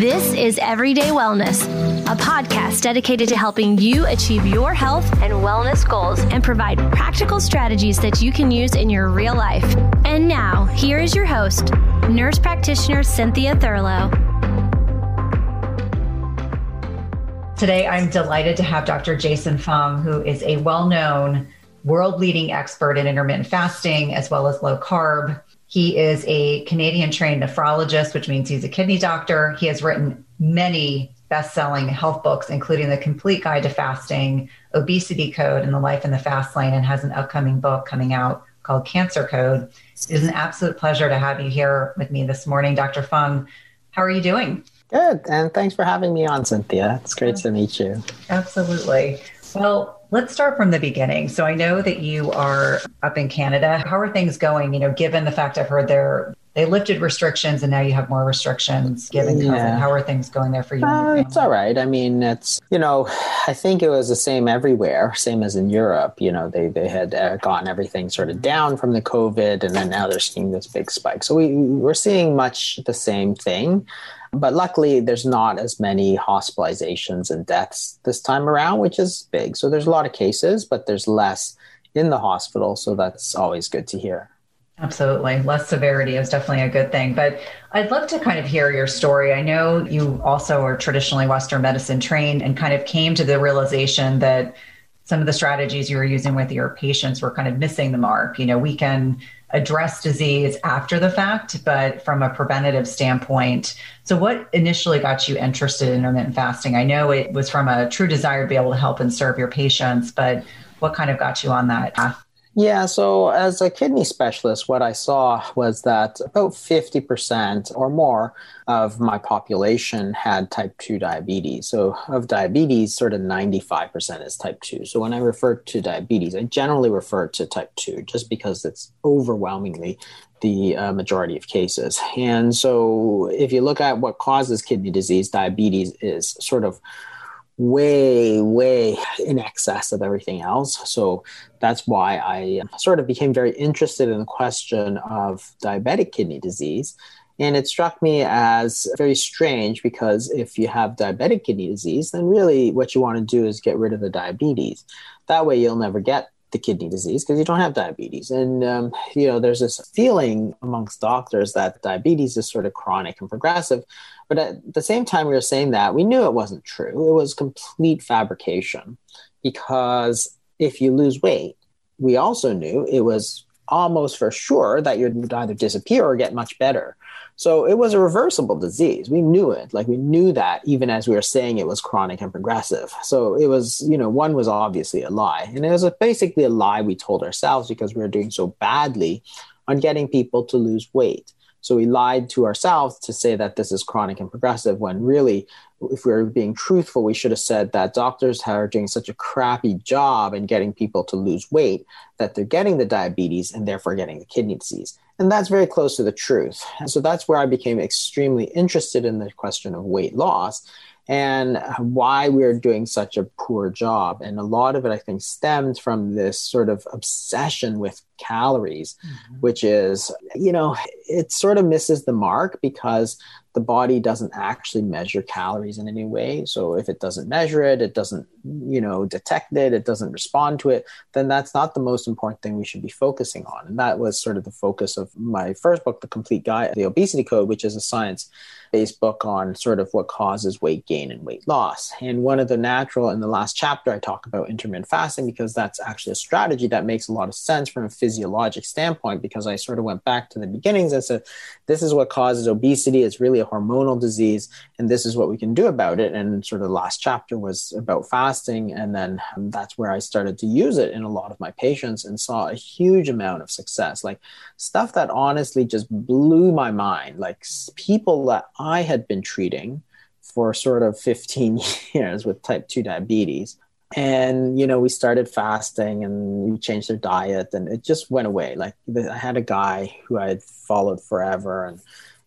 This is Everyday Wellness, a podcast dedicated to helping you achieve your health and wellness goals and provide practical strategies that you can use in your real life. And now, here is your host, nurse practitioner Cynthia Thurlow. Today, I'm delighted to have Dr. Jason Fung, who is a well known world leading expert in intermittent fasting as well as low carb he is a Canadian trained nephrologist, which means he's a kidney doctor. He has written many best selling health books, including The Complete Guide to Fasting, Obesity Code, and The Life in the Fast Lane, and has an upcoming book coming out called Cancer Code. It is an absolute pleasure to have you here with me this morning, Dr. Fung. How are you doing? Good. And thanks for having me on, Cynthia. It's great to meet you. Absolutely. Well, Let's start from the beginning. So I know that you are up in Canada. How are things going? You know, given the fact I've heard there they lifted restrictions and now you have more restrictions given COVID. Yeah. How are things going there for you? Uh, it's all right. I mean, it's, you know, I think it was the same everywhere, same as in Europe. You know, they, they had uh, gotten everything sort of down from the COVID and then now they're seeing this big spike. So we, we're seeing much the same thing. But luckily, there's not as many hospitalizations and deaths this time around, which is big. So there's a lot of cases, but there's less in the hospital. So that's always good to hear. Absolutely. Less severity is definitely a good thing. But I'd love to kind of hear your story. I know you also are traditionally Western medicine trained and kind of came to the realization that some of the strategies you were using with your patients were kind of missing the mark. You know, we can address disease after the fact, but from a preventative standpoint. So, what initially got you interested in intermittent fasting? I know it was from a true desire to be able to help and serve your patients, but what kind of got you on that path? Yeah, so as a kidney specialist, what I saw was that about 50% or more of my population had type 2 diabetes. So, of diabetes, sort of 95% is type 2. So, when I refer to diabetes, I generally refer to type 2 just because it's overwhelmingly the uh, majority of cases. And so, if you look at what causes kidney disease, diabetes is sort of way, way in excess of everything else. So that's why I sort of became very interested in the question of diabetic kidney disease. And it struck me as very strange because if you have diabetic kidney disease, then really what you want to do is get rid of the diabetes. That way you'll never get the kidney disease because you don't have diabetes. And, um, you know, there's this feeling amongst doctors that diabetes is sort of chronic and progressive. But at the same time, we were saying that we knew it wasn't true. It was complete fabrication because if you lose weight, we also knew it was almost for sure that you'd either disappear or get much better. So it was a reversible disease. We knew it. Like we knew that even as we were saying it was chronic and progressive. So it was, you know, one was obviously a lie. And it was a, basically a lie we told ourselves because we were doing so badly on getting people to lose weight. So we lied to ourselves to say that this is chronic and progressive when really, if we were being truthful, we should have said that doctors are doing such a crappy job in getting people to lose weight that they're getting the diabetes and therefore getting the kidney disease. And that's very close to the truth. And so that's where I became extremely interested in the question of weight loss and why we're doing such a poor job. And a lot of it, I think, stems from this sort of obsession with calories, mm-hmm. which is, you know, it sort of misses the mark because the body doesn't actually measure calories in any way. So if it doesn't measure it, it doesn't, you know, detect it, it doesn't respond to it, then that's not the most important thing we should be focusing on. And that was sort of the focus of my first book, The Complete Guide, The Obesity Code, which is a science based book on sort of what causes weight gain and weight loss. And one of the natural in the last chapter, I talk about intermittent fasting because that's actually a strategy that makes a lot of sense from a physiologic standpoint because I sort of went back to the beginnings and said, this is what causes obesity. It's really a hormonal disease, and this is what we can do about it. And sort of the last chapter was about fasting. And then um, that's where I started to use it in a lot of my patients and saw a huge amount of success, like stuff that honestly just blew my mind. Like people that I had been treating for sort of 15 years with type 2 diabetes. And you know we started fasting and we changed their diet and it just went away. Like i had a guy who i had followed forever and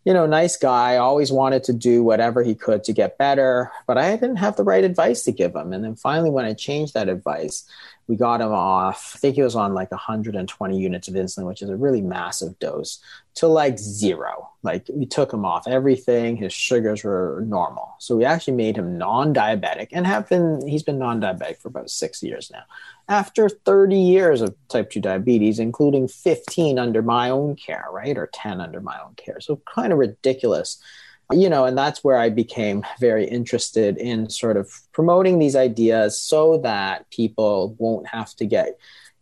you know nice guy always wanted to do whatever he could to get better but i didn't have the right advice to give him. And then finally when i changed that advice we got him off, I think he was on like 120 units of insulin, which is a really massive dose, to like zero. Like we took him off everything. His sugars were normal. So we actually made him non diabetic and have been, he's been non diabetic for about six years now. After 30 years of type 2 diabetes, including 15 under my own care, right? Or 10 under my own care. So kind of ridiculous you know, and that's where I became very interested in sort of promoting these ideas so that people won't have to get,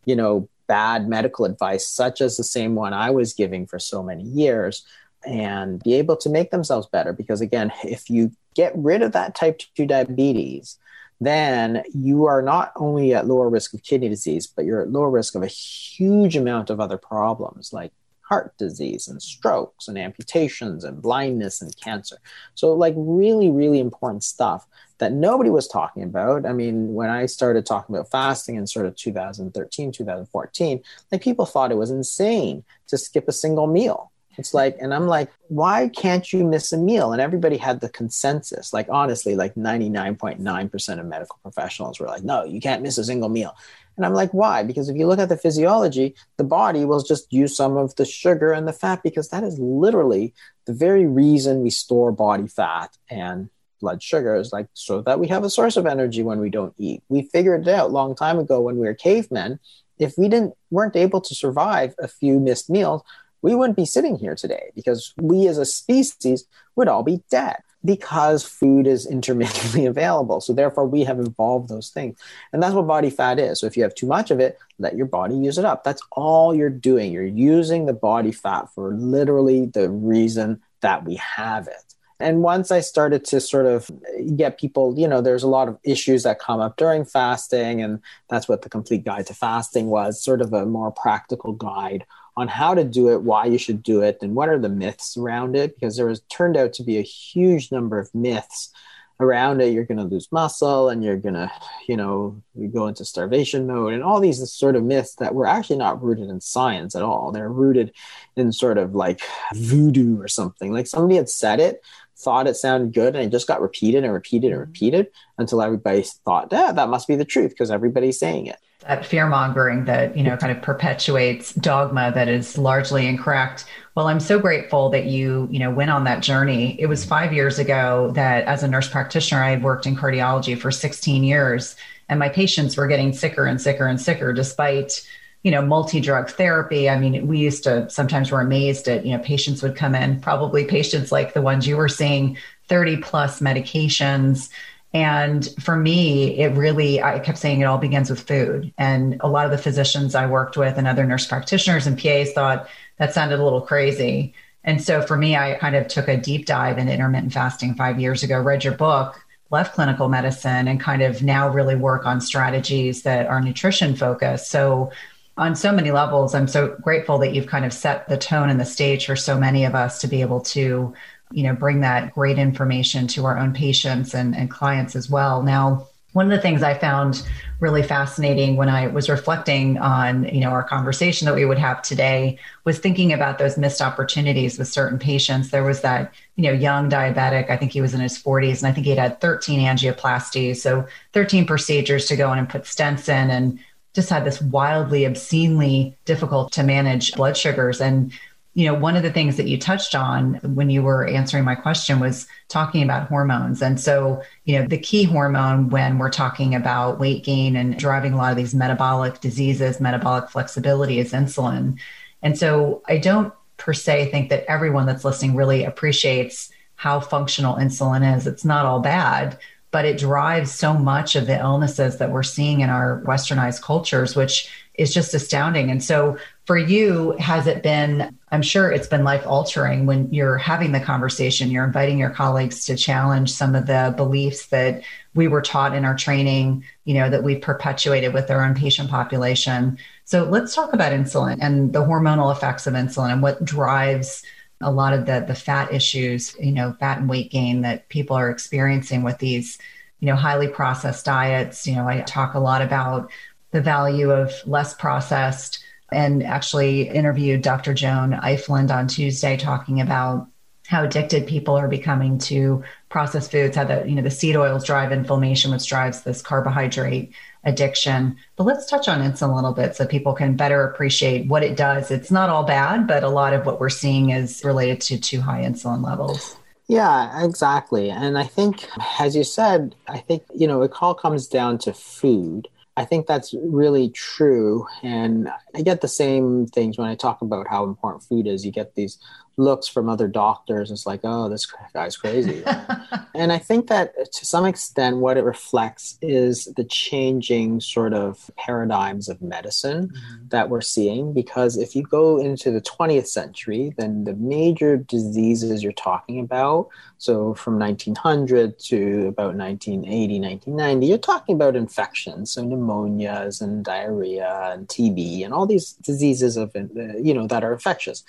you know, bad medical advice, such as the same one I was giving for so many years, and be able to make themselves better. Because again, if you get rid of that type 2 diabetes, then you are not only at lower risk of kidney disease, but you're at lower risk of a huge amount of other problems like heart disease and strokes and amputations and blindness and cancer. So, like, really, really important stuff that nobody was talking about. I mean, when I started talking about fasting in sort of 2013, 2014, like, people thought it was insane to skip a single meal. It's like, and I'm like, why can't you miss a meal? And everybody had the consensus. Like, honestly, like 99.9% of medical professionals were like, no, you can't miss a single meal. And I'm like, why? Because if you look at the physiology, the body will just use some of the sugar and the fat because that is literally the very reason we store body fat and blood sugars, like so that we have a source of energy when we don't eat. We figured it out long time ago when we were cavemen. If we didn't weren't able to survive a few missed meals, we wouldn't be sitting here today because we as a species would all be dead because food is intermittently available. So therefore we have evolved those things. And that's what body fat is. So if you have too much of it, let your body use it up. That's all you're doing. You're using the body fat for literally the reason that we have it. And once I started to sort of get people, you know, there's a lot of issues that come up during fasting. And that's what the complete guide to fasting was sort of a more practical guide on how to do it, why you should do it, and what are the myths around it, because there was turned out to be a huge number of myths around it. You're going to lose muscle, and you're going to, you know, you go into starvation mode, and all these sort of myths that were actually not rooted in science at all. They're rooted in sort of like voodoo or something. Like somebody had said it, thought it sounded good, and it just got repeated and repeated and mm-hmm. repeated until everybody thought, yeah, that must be the truth because everybody's saying it. That fear mongering that you know kind of perpetuates dogma that is largely incorrect. Well i'm so grateful that you you know went on that journey. It was five years ago that as a nurse practitioner i had worked in cardiology for 16 years and my patients were getting sicker and sicker and sicker despite you know multi-drug therapy i mean we used to sometimes we're amazed at you know patients would come in probably patients like the ones you were seeing 30 plus medications and for me, it really, I kept saying it all begins with food. And a lot of the physicians I worked with and other nurse practitioners and PAs thought that sounded a little crazy. And so for me, I kind of took a deep dive into intermittent fasting five years ago, read your book, left clinical medicine, and kind of now really work on strategies that are nutrition focused. So on so many levels, I'm so grateful that you've kind of set the tone and the stage for so many of us to be able to you know bring that great information to our own patients and, and clients as well. Now one of the things i found really fascinating when i was reflecting on you know our conversation that we would have today was thinking about those missed opportunities with certain patients. There was that you know young diabetic i think he was in his 40s and i think he'd had 13 angioplasties so 13 procedures to go in and put stents in and just had this wildly obscenely difficult to manage blood sugars and you know, one of the things that you touched on when you were answering my question was talking about hormones. And so, you know, the key hormone when we're talking about weight gain and driving a lot of these metabolic diseases, metabolic flexibility is insulin. And so I don't per se think that everyone that's listening really appreciates how functional insulin is. It's not all bad, but it drives so much of the illnesses that we're seeing in our westernized cultures, which is just astounding. And so for you, has it been, I'm sure it's been life altering when you're having the conversation, you're inviting your colleagues to challenge some of the beliefs that we were taught in our training, you know, that we've perpetuated with our own patient population. So let's talk about insulin and the hormonal effects of insulin and what drives a lot of the the fat issues, you know, fat and weight gain that people are experiencing with these, you know, highly processed diets. You know, I talk a lot about the value of less processed and actually interviewed Dr. Joan Ifland on Tuesday talking about how addicted people are becoming to processed foods, how the you know the seed oils drive inflammation, which drives this carbohydrate addiction. But let's touch on insulin a little bit so people can better appreciate what it does. It's not all bad, but a lot of what we're seeing is related to too high insulin levels. Yeah, exactly. And I think, as you said, I think, you know, it all comes down to food. I think that's really true. And I get the same things when I talk about how important food is. You get these looks from other doctors. It's like, oh, this guy's crazy. and I think that to some extent, what it reflects is the changing sort of paradigms of medicine mm-hmm. that we're seeing. Because if you go into the 20th century, then the major diseases you're talking about, so from 1900 to about 1980, 1990, you're talking about infections, so pneumonias and diarrhea and TB and all these diseases of, uh, you know, that are infectious.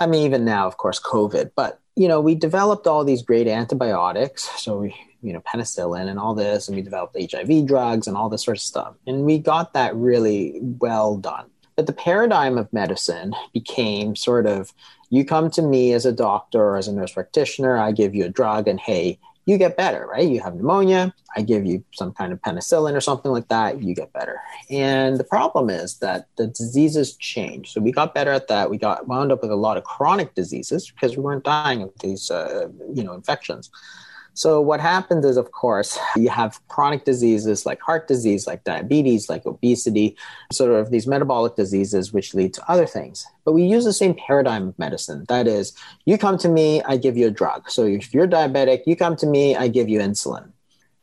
I mean, even now, of course, COVID, but you know, we developed all these great antibiotics. So we, you know, penicillin and all this, and we developed HIV drugs and all this sort of stuff. And we got that really well done. But the paradigm of medicine became sort of you come to me as a doctor or as a nurse practitioner, I give you a drug, and hey, you get better, right? You have pneumonia, I give you some kind of penicillin or something like that, you get better. And the problem is that the diseases change. So we got better at that. We got wound up with a lot of chronic diseases because we weren't dying of these, uh, you know, infections. So what happens is, of course, you have chronic diseases like heart disease, like diabetes, like obesity, sort of these metabolic diseases which lead to other things. But we use the same paradigm of medicine. That is, you come to me, I give you a drug. So if you're diabetic, you come to me, I give you insulin.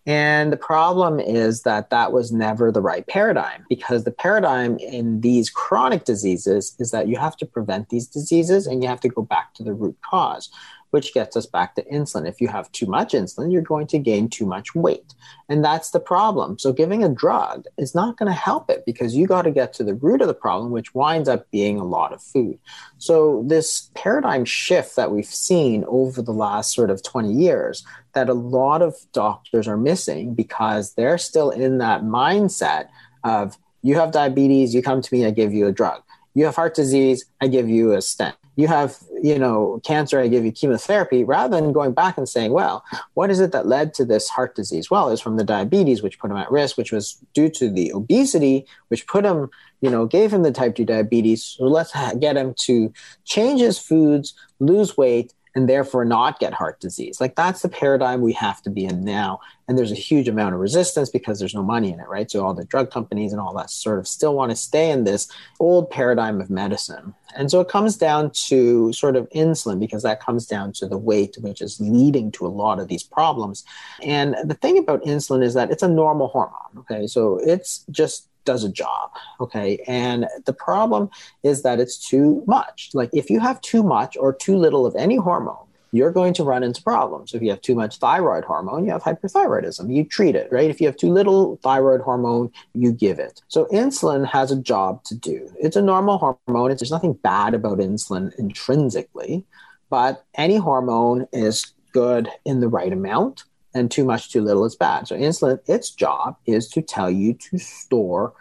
And the problem is that that was never the right paradigm because the paradigm in these chronic diseases is that you have to prevent these diseases and you have to go back to the root cause which gets us back to insulin. If you have too much insulin, you're going to gain too much weight. And that's the problem. So giving a drug is not going to help it because you got to get to the root of the problem, which winds up being a lot of food. So this paradigm shift that we've seen over the last sort of 20 years that a lot of doctors are missing because they're still in that mindset of you have diabetes, you come to me, I give you a drug. You have heart disease, I give you a stent you have you know cancer i give you chemotherapy rather than going back and saying well what is it that led to this heart disease? Well it's from the diabetes which put him at risk which was due to the obesity which put him you know gave him the type 2 diabetes. So let's get him to change his foods lose weight and therefore not get heart disease. Like that's the paradigm we have to be in now. And there's a huge amount of resistance because there's no money in it, right? So all the drug companies and all that sort of still want to stay in this old paradigm of medicine. And so it comes down to sort of insulin because that comes down to the weight, which is leading to a lot of these problems. And the thing about insulin is that it's a normal hormone. Okay. So it's just does a job. Okay. And the problem is that it's too much. Like if you have too much or too little of any hormone, you're going to run into problems. If you have too much thyroid hormone, you have hyperthyroidism. You treat it, right? If you have too little thyroid hormone, you give it. So insulin has a job to do. It's a normal hormone. There's nothing bad about insulin intrinsically, but any hormone is good in the right amount and too much, too little is bad. So insulin, its job is to tell you to store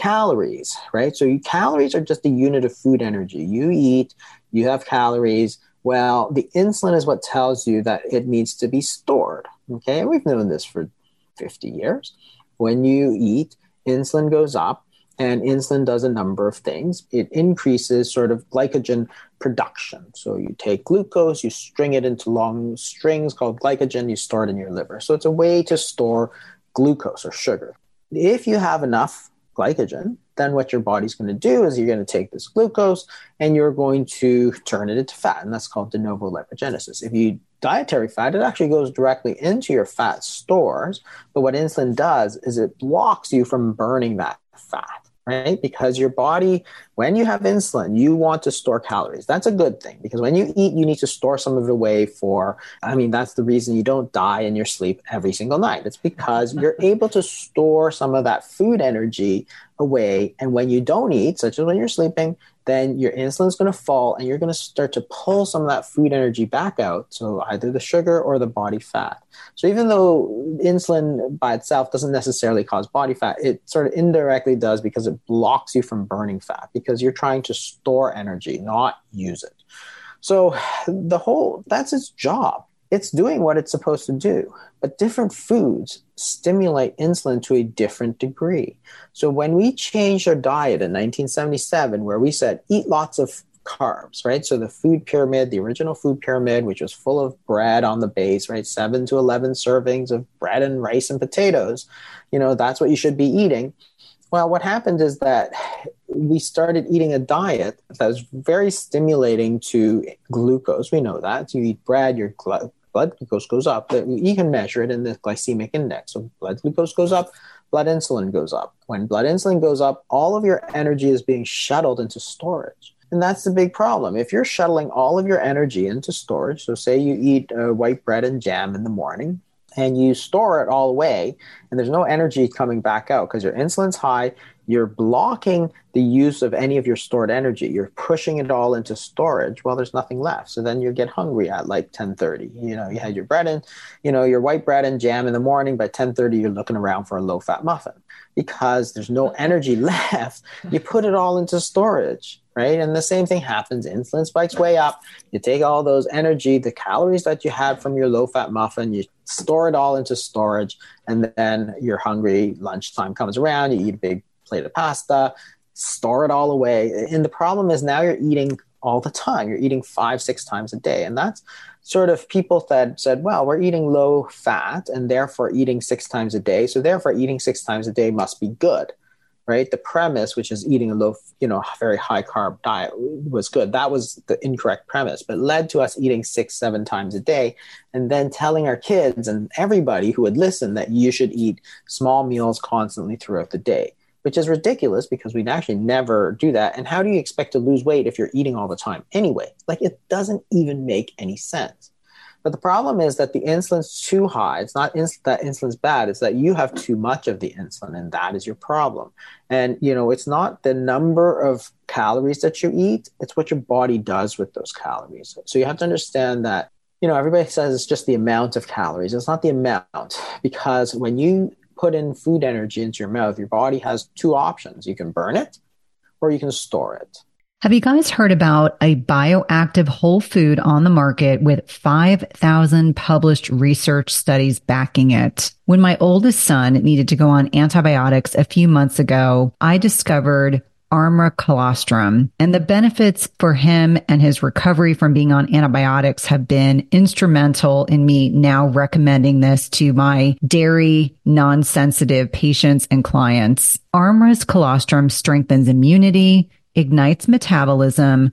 calories, right? So you, calories are just a unit of food energy. You eat, you have calories. Well, the insulin is what tells you that it needs to be stored. Okay, and we've known this for 50 years. When you eat, insulin goes up and insulin does a number of things. It increases sort of glycogen production. So you take glucose, you string it into long strings called glycogen, you store it in your liver. So it's a way to store glucose or sugar. If you have enough glycogen, then what your body's going to do is you're going to take this glucose and you're going to turn it into fat, and that's called de novo lipogenesis. If you dietary fat, it actually goes directly into your fat stores, but what insulin does is it blocks you from burning that fat right? Because your body, when you have insulin, you want to store calories. That's a good thing because when you eat, you need to store some of it away for, I mean, that's the reason you don't die in your sleep every single night. It's because you're able to store some of that food energy away. And when you don't eat, such as when you're sleeping, then your insulin is going to fall and you're going to start to pull some of that food energy back out. So either the sugar or the body fat. So even though insulin by itself doesn't necessarily cause body fat, it sort of indirectly does because it blocks you from burning fat because you're trying to store energy, not use it. So the whole that's its job. It's doing what it's supposed to do. But different foods stimulate insulin to a different degree. So when we changed our diet in 1977, where we said eat lots of carbs, right? So the food pyramid, the original food pyramid, which was full of bread on the base, right? Seven to 11 servings of bread and rice and potatoes, you know, that's what you should be eating. Well, what happened is that we started eating a diet that was very stimulating to glucose. We know that. So you eat bread, your blood glucose goes up. You can measure it in the glycemic index. So blood glucose goes up, blood insulin goes up. When blood insulin goes up, all of your energy is being shuttled into storage. And that's the big problem. If you're shuttling all of your energy into storage, so say you eat uh, white bread and jam in the morning, and you store it all away, and there's no energy coming back out because your insulin's high, you're blocking the use of any of your stored energy. You're pushing it all into storage well there's nothing left. So then you get hungry at like 10.30 you know you had your bread and you know your white bread and jam in the morning. By 10.30 you're looking around for a low fat muffin because there's no energy left. You put it all into storage right? And the same thing happens. Insulin spikes way up. You take all those energy the calories that you had from your low fat muffin you store it all into storage. And then you're hungry lunchtime comes around. You eat a big plate of pasta, store it all away. And the problem is now you're eating all the time. You're eating five, six times a day. And that's sort of people that said, well, we're eating low fat and therefore eating six times a day. So therefore eating six times a day must be good. Right. The premise, which is eating a low, you know, very high carb diet was good. That was the incorrect premise, but led to us eating six, seven times a day and then telling our kids and everybody who would listen that you should eat small meals constantly throughout the day which is ridiculous because we'd actually never do that. And how do you expect to lose weight if you're eating all the time anyway? Like it doesn't even make any sense. But the problem is that the insulin's too high. It's not ins- that insulin's bad. It's that you have too much of the insulin, and that is your problem. And you know, it's not the number of calories that you eat; it's what your body does with those calories. So you have to understand that. You know, everybody says it's just the amount of calories. It's not the amount because when you put in food energy into your mouth, your body has two options. You can burn it or you can store it. Have you guys heard about a bioactive whole food on the market with 5,000 published research studies backing it? When my oldest son needed to go on antibiotics a few months ago, I discovered Armra colostrum. And the benefits for him and his recovery from being on antibiotics have been instrumental in me now recommending this to my dairy non sensitive patients and clients. Armra's colostrum strengthens immunity, ignites metabolism,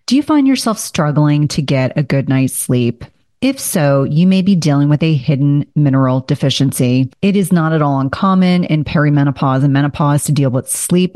Do you find yourself struggling to get a good night's sleep? If so, you may be dealing with a hidden mineral deficiency. It is not at all uncommon in perimenopause and menopause to deal with sleep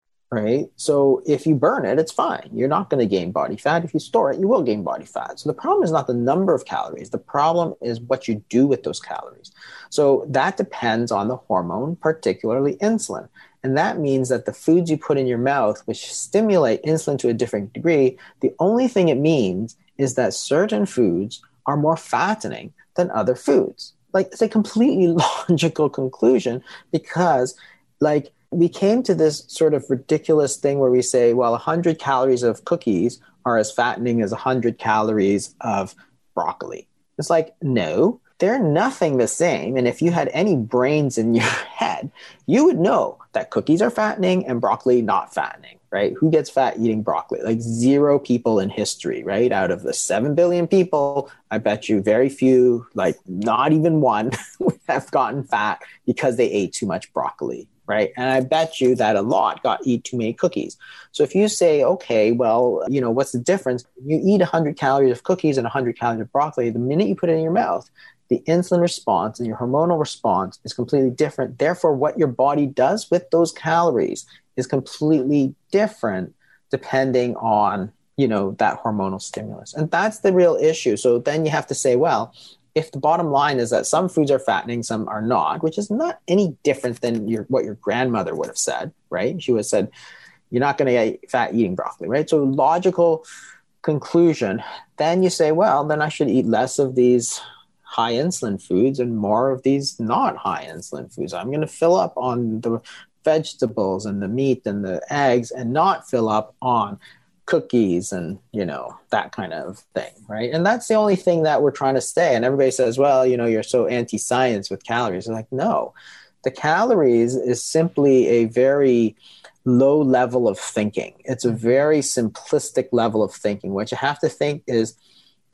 right? So if you burn it, it's fine. You're not going to gain body fat. If you store it, you will gain body fat. So the problem is not the number of calories. The problem is what you do with those calories. So that depends on the hormone, particularly insulin. And that means that the foods you put in your mouth, which stimulate insulin to a different degree, the only thing it means is that certain foods are more fattening than other foods. Like it's a completely logical conclusion because, like, we came to this sort of ridiculous thing where we say, well, 100 calories of cookies are as fattening as 100 calories of broccoli. It's like, no, they're nothing the same. And if you had any brains in your head, you would know that cookies are fattening and broccoli not fattening, right? Who gets fat eating broccoli? Like zero people in history, right? Out of the 7 billion people, I bet you very few, like not even one, have gotten fat because they ate too much broccoli, right? And I bet you that a lot got eat too many cookies. So if you say, okay, well, you know, what's the difference? You eat 100 calories of cookies and 100 calories of broccoli. The minute you put it in your mouth, the insulin response and your hormonal response is completely different. Therefore, what your body does with those calories is completely different depending on you know that hormonal stimulus and that's the real issue so then you have to say well if the bottom line is that some foods are fattening, some are not, which is not any different than your, what your grandmother would have said, right? She would have said, you're not going to get fat eating broccoli, right? So logical conclusion. Then you say, well, then I should eat less of these high insulin foods and more of these not high insulin foods. I'm going to fill up on the vegetables and the meat and the eggs and not fill up on cookies and you know that kind of thing right? And that's the only thing that we're trying to say and everybody says well you know you're so anti-science with calories. I'm like no. The calories is simply a very low level of thinking. It's a very simplistic level of thinking. What you have to think is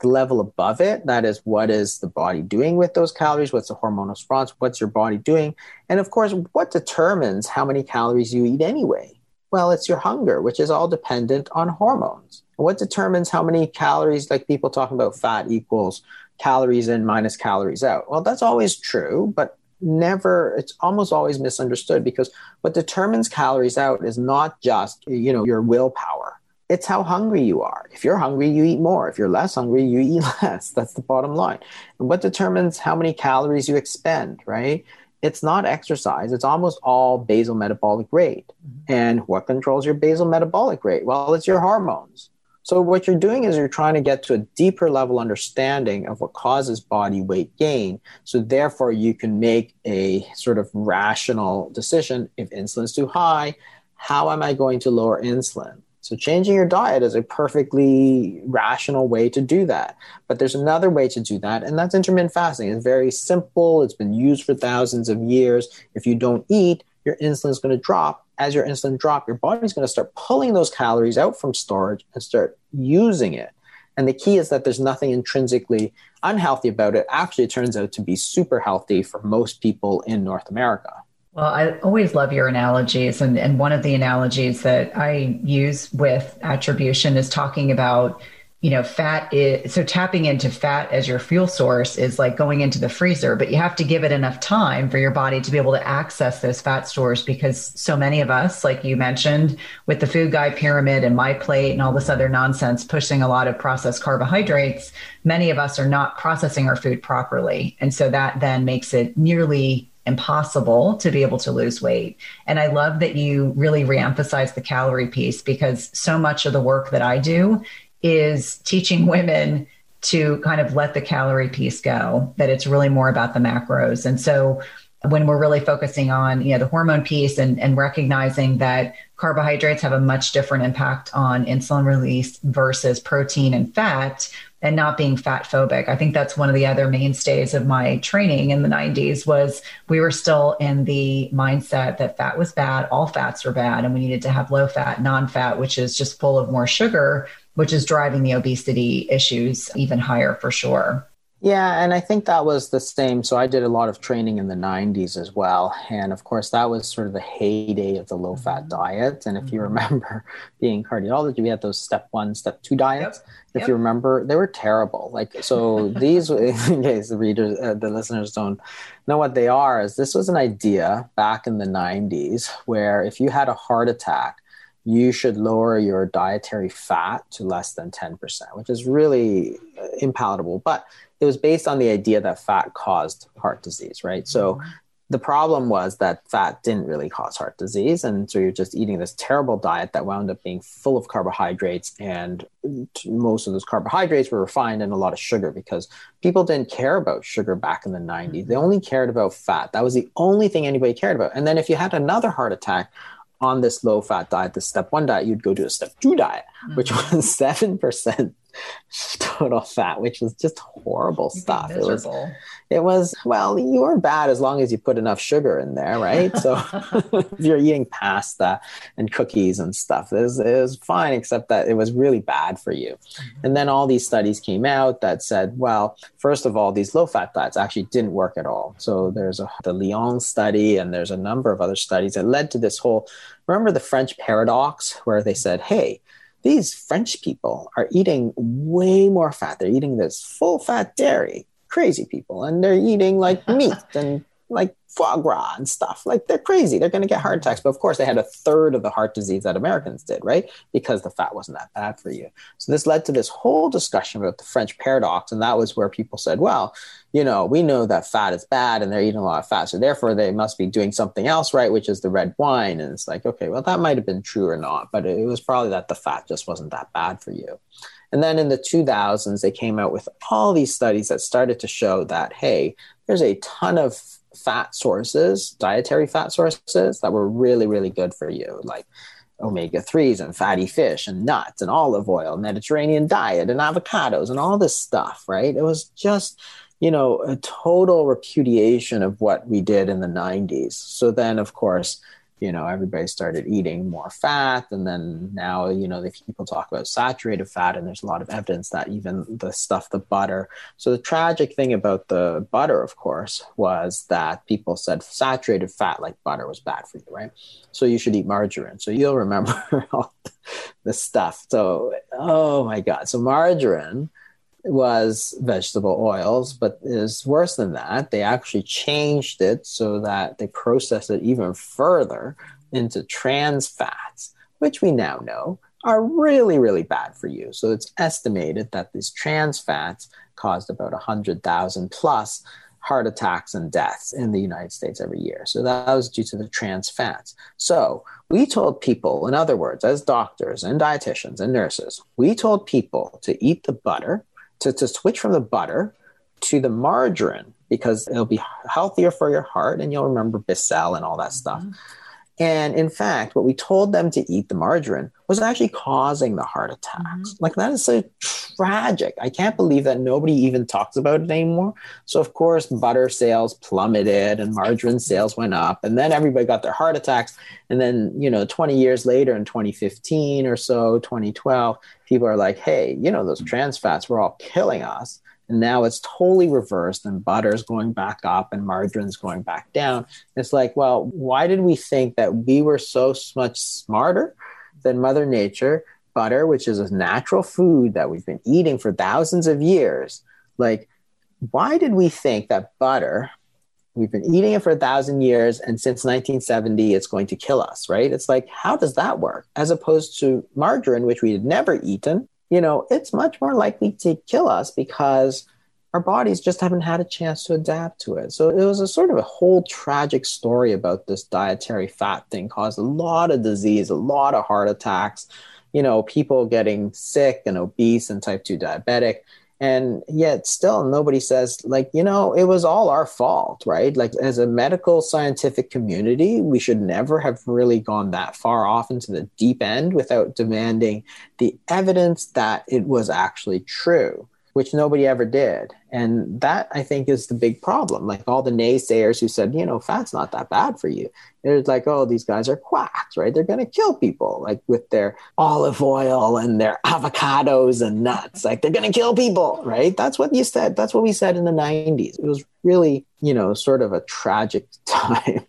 the level above it. That is what is the body doing with those calories? What's the hormonal response? What's your body doing? And of course what determines how many calories you eat anyway well, it's your hunger, which is all dependent on hormones. What determines how many calories, like people talking about fat equals calories in minus calories out? Well, that's always true, but never, it's almost always misunderstood because what determines calories out is not just, you know, your willpower. It's how hungry you are. If you're hungry, you eat more. If you're less hungry, you eat less. That's the bottom line. And what determines how many calories you expend, right? It's not exercise. It's almost all basal metabolic rate. Mm-hmm. And what controls your basal metabolic rate? Well, it's your hormones. So what you're doing is you're trying to get to a deeper level understanding of what causes body weight gain. So therefore you can make a sort of rational decision. If insulin's too high, how am I going to lower insulin? So changing your diet is a perfectly rational way to do that. But there's another way to do that, and that's intermittent fasting. It's very simple. It's been used for thousands of years. If you don't eat, your insulin is going to drop. As your insulin drop, your body's going to start pulling those calories out from storage and start using it. And the key is that there's nothing intrinsically unhealthy about it. Actually, it turns out to be super healthy for most people in North America. Well, I always love your analogies. And, and one of the analogies that I use with attribution is talking about, you know, fat is so tapping into fat as your fuel source is like going into the freezer, but you have to give it enough time for your body to be able to access those fat stores because so many of us, like you mentioned, with the food guide pyramid and my plate and all this other nonsense, pushing a lot of processed carbohydrates, many of us are not processing our food properly. And so that then makes it nearly impossible to be able to lose weight. And I love that you really reemphasize the calorie piece because so much of the work that I do is teaching women to kind of let the calorie piece go, that it's really more about the macros. And so when we're really focusing on you know the hormone piece and, and recognizing that carbohydrates have a much different impact on insulin release versus protein and fat and not being fat phobic. I think that's one of the other mainstays of my training in the 90s was we were still in the mindset that fat was bad, all fats were bad and we needed to have low fat, non-fat which is just full of more sugar, which is driving the obesity issues even higher for sure. Yeah, and I think that was the same. So I did a lot of training in the 90s as well. And of course, that was sort of the heyday of the low fat mm-hmm. diet. And if you mm-hmm. remember being cardiology, we had those step one, step two diets. Yep. If yep. you remember, they were terrible. Like, so these, in case the readers, uh, the listeners don't know what they are, is this was an idea back in the 90s where if you had a heart attack, you should lower your dietary fat to less than 10%, which is really uh, impalatable. But it was based on the idea that fat caused heart disease, right? So mm-hmm. the problem was that fat didn't really cause heart disease. And so you're just eating this terrible diet that wound up being full of carbohydrates. And most of those carbohydrates were refined and a lot of sugar because people didn't care about sugar back in the 90s. They mm-hmm. only cared about fat. That was the only thing anybody cared about. And then if you had another heart attack, on this low fat diet, the step one diet, you'd go to a step two diet, mm-hmm. which was 7% total fat, which was just horrible stuff. It was, it was, well, you were bad as long as you put enough sugar in there, right? so if you're eating pasta and cookies and stuff, it was, it was fine, except that it was really bad for you. Mm-hmm. And then all these studies came out that said, well, first of all, these low fat diets actually didn't work at all. So there's a, the Lyon study and there's a number of other studies that led to this whole, remember the French paradox where they said, hey, these French people are eating way more fat. They're eating this full fat dairy, crazy people, and they're eating like meat and like foie gras and stuff. Like they're crazy. They're going to get heart attacks. But of course, they had a third of the heart disease that Americans did, right? Because the fat wasn't that bad for you. So this led to this whole discussion about the French paradox. And that was where people said, well, you know, we know that fat is bad and they're eating a lot of fat. So therefore, they must be doing something else right, which is the red wine. And it's like, okay, well, that might have been true or not. But it was probably that the fat just wasn't that bad for you. And then in the 2000s, they came out with all these studies that started to show that, hey, there's a ton of fat sources, dietary fat sources that were really, really good for you, like omega 3s and fatty fish and nuts and olive oil, Mediterranean diet and avocados and all this stuff, right? It was just, you know, a total repudiation of what we did in the 90s. So then, of course, you know everybody started eating more fat and then now you know the people talk about saturated fat and there's a lot of evidence that even the stuff the butter. So the tragic thing about the butter of course was that people said saturated fat like butter was bad for you right? So you should eat margarine. So you'll remember all the stuff. So oh my god. So margarine was vegetable oils, but is worse than that. They actually changed it so that they processed it even further into trans fats, which we now know are really, really bad for you. So it's estimated that these trans fats caused about 100,000 plus heart attacks and deaths in the United States every year. So that was due to the trans fats. So we told people, in other words, as doctors and dietitians and nurses, we told people to eat the butter to, to switch from the butter to the margarine because it'll be healthier for your heart and you'll remember Becel and all that stuff. Mm-hmm. And in fact, what we told them to eat the margarine was actually causing the heart attacks. Mm-hmm. Like that is so tragic. I can't believe that nobody even talks about it anymore. So of course, butter sales plummeted and margarine sales went up, and then everybody got their heart attacks. And then you know, 20 years later, in 2015 or so, 2012, people are like, "Hey, you know, those trans fats were all killing us." And now it's totally reversed, and butter's going back up and margarine's going back down. It's like, well, why did we think that we were so much smarter than Mother Nature? Butter, which is a natural food that we've been eating for thousands of years, like, why did we think that butter, we've been eating it for a thousand years, and since 1970, it's going to kill us, right? It's like, how does that work? As opposed to margarine, which we had never eaten, you know, it's much more likely to kill us because our bodies just haven't had a chance to adapt to it. So it was a sort of a whole tragic story about this dietary fat thing caused a lot of disease, a lot of heart attacks, you know, people getting sick and obese and type 2 diabetic. And yet still nobody says like you know it was all our fault right? Like as a medical scientific community we should never have really gone that far off into the deep end without demanding the evidence that it was actually true which nobody ever did. And that I think is the big problem. Like all the naysayers who said, you know, fat's not that bad for you. They're like, oh, these guys are quacks, right? They're going to kill people, like with their olive oil and their avocados and nuts. Like they're going to kill people, right? That's what you said. That's what we said in the 90s. It was really, you know, sort of a tragic time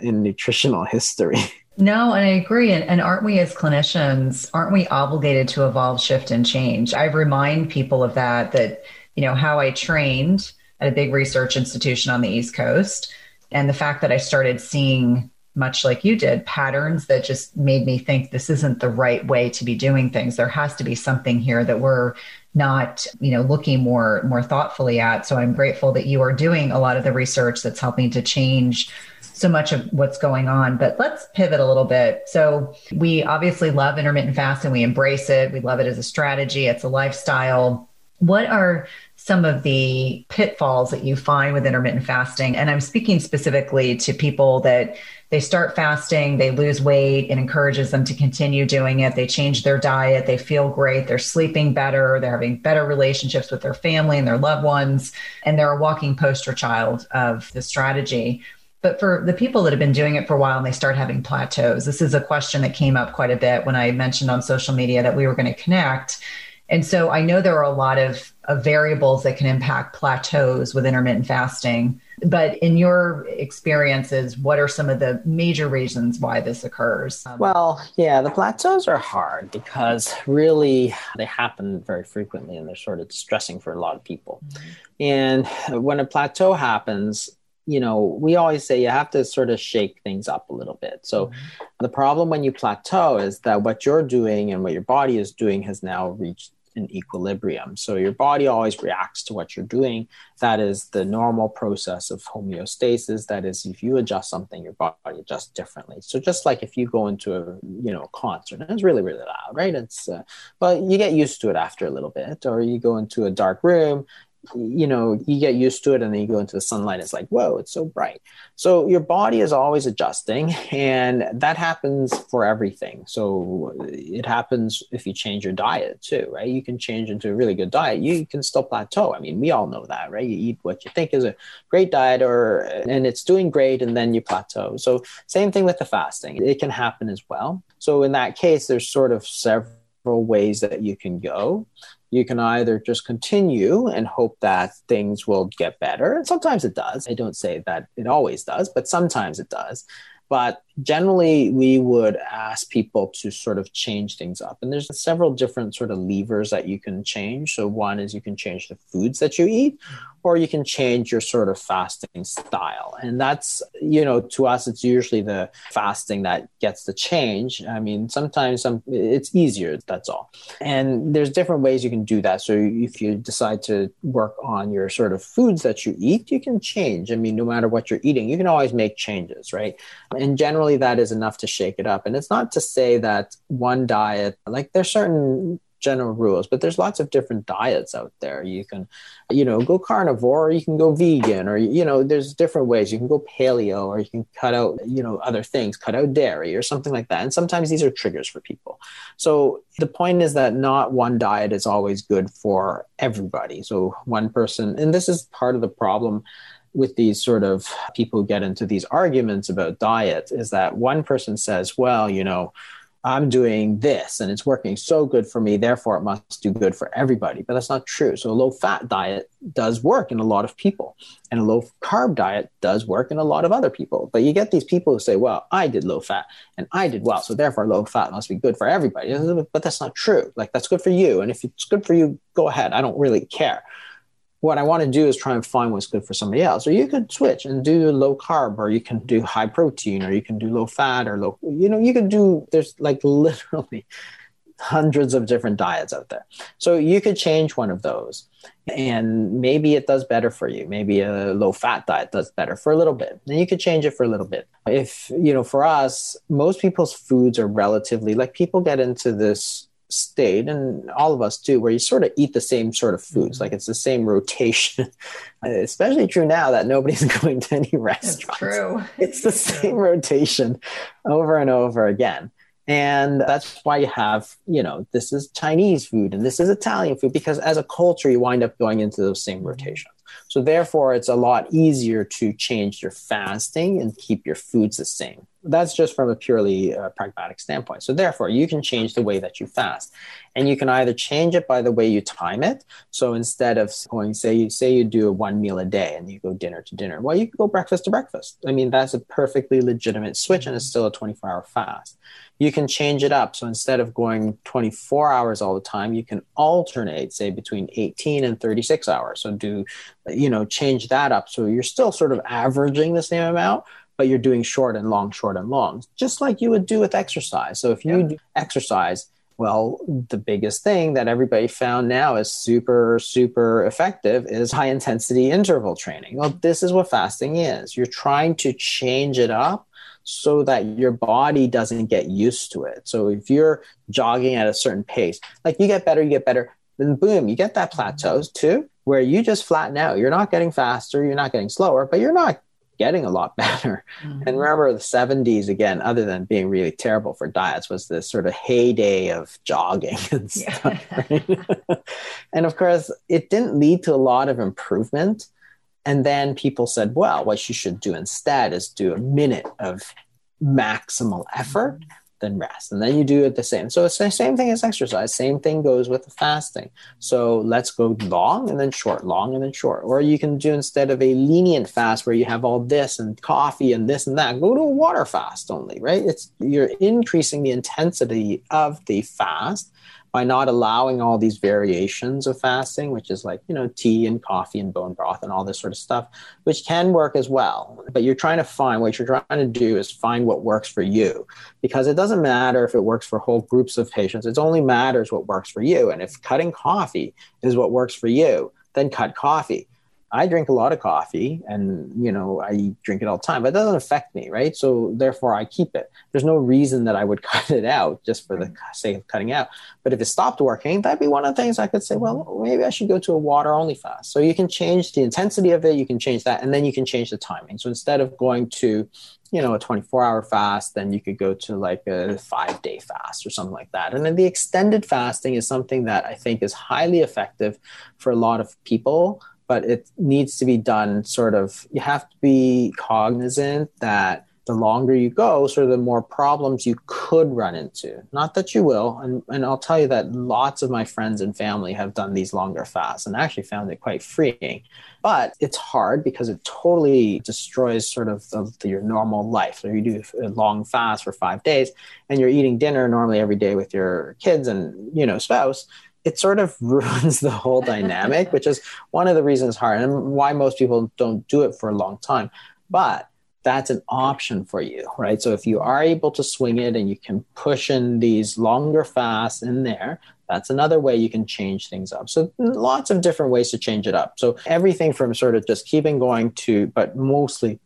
in nutritional history. No, and I agree. And, and, aren't we as clinicians, aren't we obligated to evolve, shift, and change? I remind people of that, that, you know, how I trained at a big research institution on the East Coast and the fact that I started seeing, much like you did, patterns that just made me think this isn't the right way to be doing things. There has to be something here that we're not you know looking more more thoughtfully at so i'm grateful that you are doing a lot of the research that's helping to change so much of what's going on. But let's pivot a little bit. So, we obviously love intermittent fasting, we embrace it, we love it as a strategy, it's a lifestyle. What are some of the pitfalls that you find with intermittent fasting? And I'm speaking specifically to people that they start fasting, they lose weight, it encourages them to continue doing it. They change their diet, they feel great, they're sleeping better, they're having better relationships with their family and their loved ones, and they're a walking poster child of the strategy. But for the people that have been doing it for a while and they start having plateaus, this is a question that came up quite a bit when I mentioned on social media that we were going to connect. And so I know there are a lot of, of variables that can impact plateaus with intermittent fasting. But in your experiences, what are some of the major reasons why this occurs? Um, well, yeah, the plateaus are hard because really they happen very frequently and they're sort of distressing for a lot of people. Mm-hmm. And when a plateau happens, you know, we always say you have to sort of shake things up a little bit. So mm-hmm. the problem when you plateau is that what you're doing and what your body is doing has now reached an equilibrium. So your body always reacts to what you're doing. That is the normal process of homeostasis. That is, if you adjust something, your body adjusts differently. So just like if you go into a you know concert and it's really really loud, right? It's uh, but you get used to it after a little bit, or you go into a dark room you know you get used to it and then you go into the sunlight it's like whoa it's so bright. So your body is always adjusting and that happens for everything. So it happens if you change your diet too right? You can change into a really good diet. You can still plateau. I mean we all know that right? You eat what you think is a great diet or and it's doing great and then you plateau. So same thing with the fasting. It can happen as well. So in that case there's sort of several ways that you can go you can either just continue and hope that things will get better. And sometimes it does. I don't say that it always does, but sometimes it does. But generally, we would ask people to sort of change things up. And there's several different sort of levers that you can change. So, one is you can change the foods that you eat, or you can change your sort of fasting style. And that's, you know, to us, it's usually the fasting that gets the change. I mean, sometimes some, it's easier, that's all. And there's different ways you can do that. So if you decide to work on your sort of foods that you eat, you can change. I mean, no matter what you're eating, you can always make changes, right? And generally, that is enough to shake it up. And it's not to say that one diet, like there's certain general rules, but there's lots of different diets out there. You can, you know, go carnivore, or you can go vegan, or you know, there's different ways. You can go paleo, or you can cut out, you know, other things, cut out dairy, or something like that. And sometimes these are triggers for people. So the point is that not one diet is always good for everybody. So one person, and this is part of the problem with these sort of people who get into these arguments about diet is that one person says, well, you know, I'm doing this and it's working so good for me, therefore it must do good for everybody. But that's not true. So a low fat diet does work in a lot of people, and a low carb diet does work in a lot of other people. But you get these people who say, well, I did low fat and I did well, so therefore low fat must be good for everybody. But that's not true. Like that's good for you. And if it's good for you, go ahead. I don't really care what I want to do is try and find what's good for somebody else. Or you could switch and do low carb, or you can do high protein, or you can do low fat, or low, you know, you can do, there's like literally hundreds of different diets out there. So you could change one of those and maybe it does better for you. Maybe a low fat diet does better for a little bit. And you could change it for a little bit. If, you know, for us, most people's foods are relatively like people get into this state and all of us too where you sort of eat the same sort of foods mm-hmm. like it's the same rotation. Especially true now that nobody's going to any restaurants. It's true. It's the same rotation over and over again. And that's why you have you know this is chinese food and this is italian food because as a culture you wind up going into those same rotations. So therefore it's a lot easier to change your fasting and keep your foods the same that's just from a purely uh, pragmatic standpoint. So therefore, you can change the way that you fast, and you can either change it by the way you time it. So instead of going, say you say you do a one meal a day and you go dinner to dinner, well, you can go breakfast to breakfast. I mean, that's a perfectly legitimate switch, and it's still a 24 hour fast. You can change it up. So instead of going 24 hours all the time, you can alternate, say, between 18 and 36 hours. So do, you know, change that up. So you're still sort of averaging the same amount, but you're doing short and long, short and long, just like you would do with exercise. So if you yeah. exercise, well, the biggest thing that everybody found now is super, super effective is high intensity interval training. Well, this is what fasting is. You're trying to change it up so that your body doesn't get used to it. So if you're jogging at a certain pace, like you get better, you get better, then boom, you get that plateaus too, where you just flatten out. You're not getting faster, you're not getting slower, but you're not getting a lot better. Mm-hmm. And remember the 70s again, other than being really terrible for diets, was this sort of heyday of jogging and stuff. Yeah. Right? and of course, it didn't lead to a lot of improvement. And then people said, well, what you should do instead is do a minute of maximal effort. Mm-hmm then rest. And then you do it the same. So it's the same thing as exercise. Same thing goes with the fasting. So let's go long and then short, long and then short. Or you can do instead of a lenient fast where you have all this and coffee and this and that, go to a water fast only, right? It's you're increasing the intensity of the fast by not allowing all these variations of fasting, which is like, you know, tea and coffee and bone broth and all this sort of stuff, which can work as well. But you're trying to find what you're trying to do is find what works for you because it doesn't matter if it works for whole groups of patients. It only matters what works for you. And if cutting coffee is what works for you, then cut coffee. I drink a lot of coffee and, you know, I drink it all the time, but it doesn't affect me, right? So therefore I keep it. There's no reason that I would cut it out just for the sake of cutting out. But if it stopped working, that'd be one of the things I could say, well, mm-hmm. maybe I should go to a water only fast. So you can change the intensity of it, you can change that, and then you can change the timing. So instead of going to, you know, a 24 hour fast, then you could go to like a five day fast or something like that. And then the extended fasting is something that I think is highly effective for a lot of people but it needs to be done sort of you have to be cognizant that the longer you go sort of the more problems you could run into. Not that you will and, and i'll tell you that lots of my friends and family have done these longer fasts and actually found it quite freeing. But it's hard because it totally destroys sort of the, the, your normal life. So you do a long fast for five days and you're eating dinner normally every day with your kids and you know spouse it sort of ruins the whole dynamic, which is one of the reasons hard and why most people don't do it for a long time. But that's an option for you, right? So if you are able to swing it and you can push in these longer fasts in there, that's another way you can change things up. So lots of different ways to change it up. So everything from sort of just keeping going to, but mostly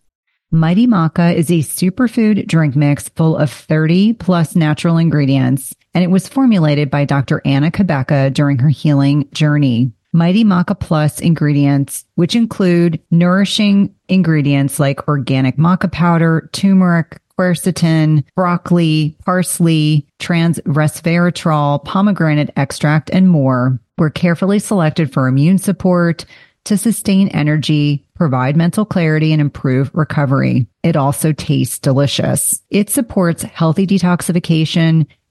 Mighty Maca is a superfood drink mix full of 30 plus natural ingredients, and it was formulated by Dr. Anna Cabeca during her healing journey. Mighty Maca Plus ingredients, which include nourishing ingredients like organic maca powder, turmeric, quercetin, broccoli, parsley, trans resveratrol, pomegranate extract, and more, were carefully selected for immune support, to sustain energy, provide mental clarity, and improve recovery. It also tastes delicious. It supports healthy detoxification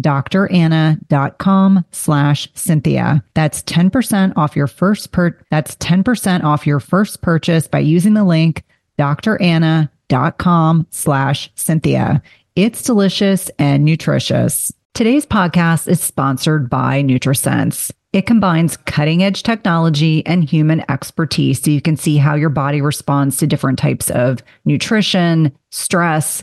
dranna.com slash Cynthia. That's 10% off your first per, that's 10% off your first purchase by using the link dranna.com slash Cynthia. It's delicious and nutritious. Today's podcast is sponsored by NutriSense. It combines cutting edge technology and human expertise so you can see how your body responds to different types of nutrition, stress,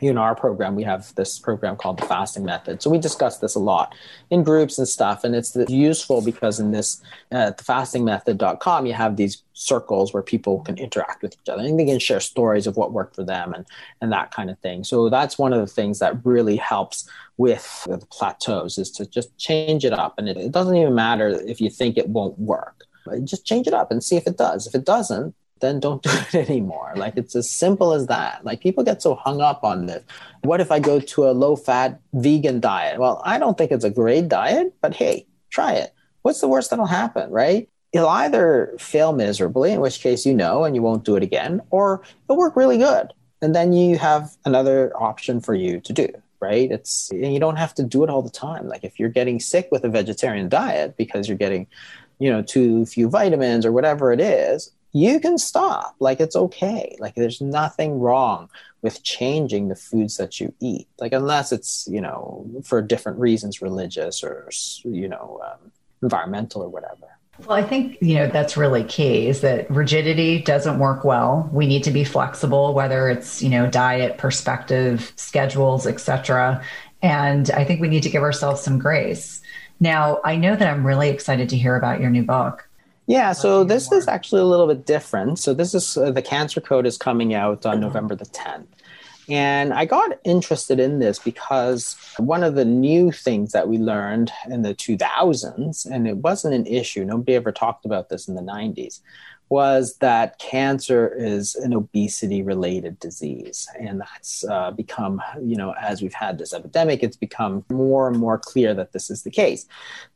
in our program, we have this program called the fasting method. So we discuss this a lot in groups and stuff. And it's useful because in this, uh, the you have these circles where people can interact with each other and they can share stories of what worked for them and, and that kind of thing. So that's one of the things that really helps with the plateaus is to just change it up. And it, it doesn't even matter if you think it won't work. Just change it up and see if it does. If it doesn't, then don't do it anymore. Like it's as simple as that. Like people get so hung up on this. What if I go to a low fat vegan diet? Well, I don't think it's a great diet, but hey, try it. What's the worst that'll happen, right? You'll either fail miserably, in which case you know and you won't do it again, or it'll work really good. And then you have another option for you to do, right? It's and you don't have to do it all the time. Like if you're getting sick with a vegetarian diet because you're getting, you know, too few vitamins or whatever it is, you can stop. Like it's okay. Like there's nothing wrong with changing the foods that you eat. Like unless it's you know for different reasons, religious or you know um, environmental or whatever. Well, I think you know that's really key. Is that rigidity doesn't work well. We need to be flexible, whether it's you know diet, perspective, schedules, etc. And I think we need to give ourselves some grace. Now, I know that I'm really excited to hear about your new book. Yeah, so this is actually a little bit different. So this is uh, the cancer code is coming out on November the 10th. And I got interested in this because one of the new things that we learned in the 2000s, and it wasn't an issue, nobody ever talked about this in the 90s, was that cancer is an obesity related disease. And that's uh, become, you know, as we've had this epidemic, it's become more and more clear that this is the case.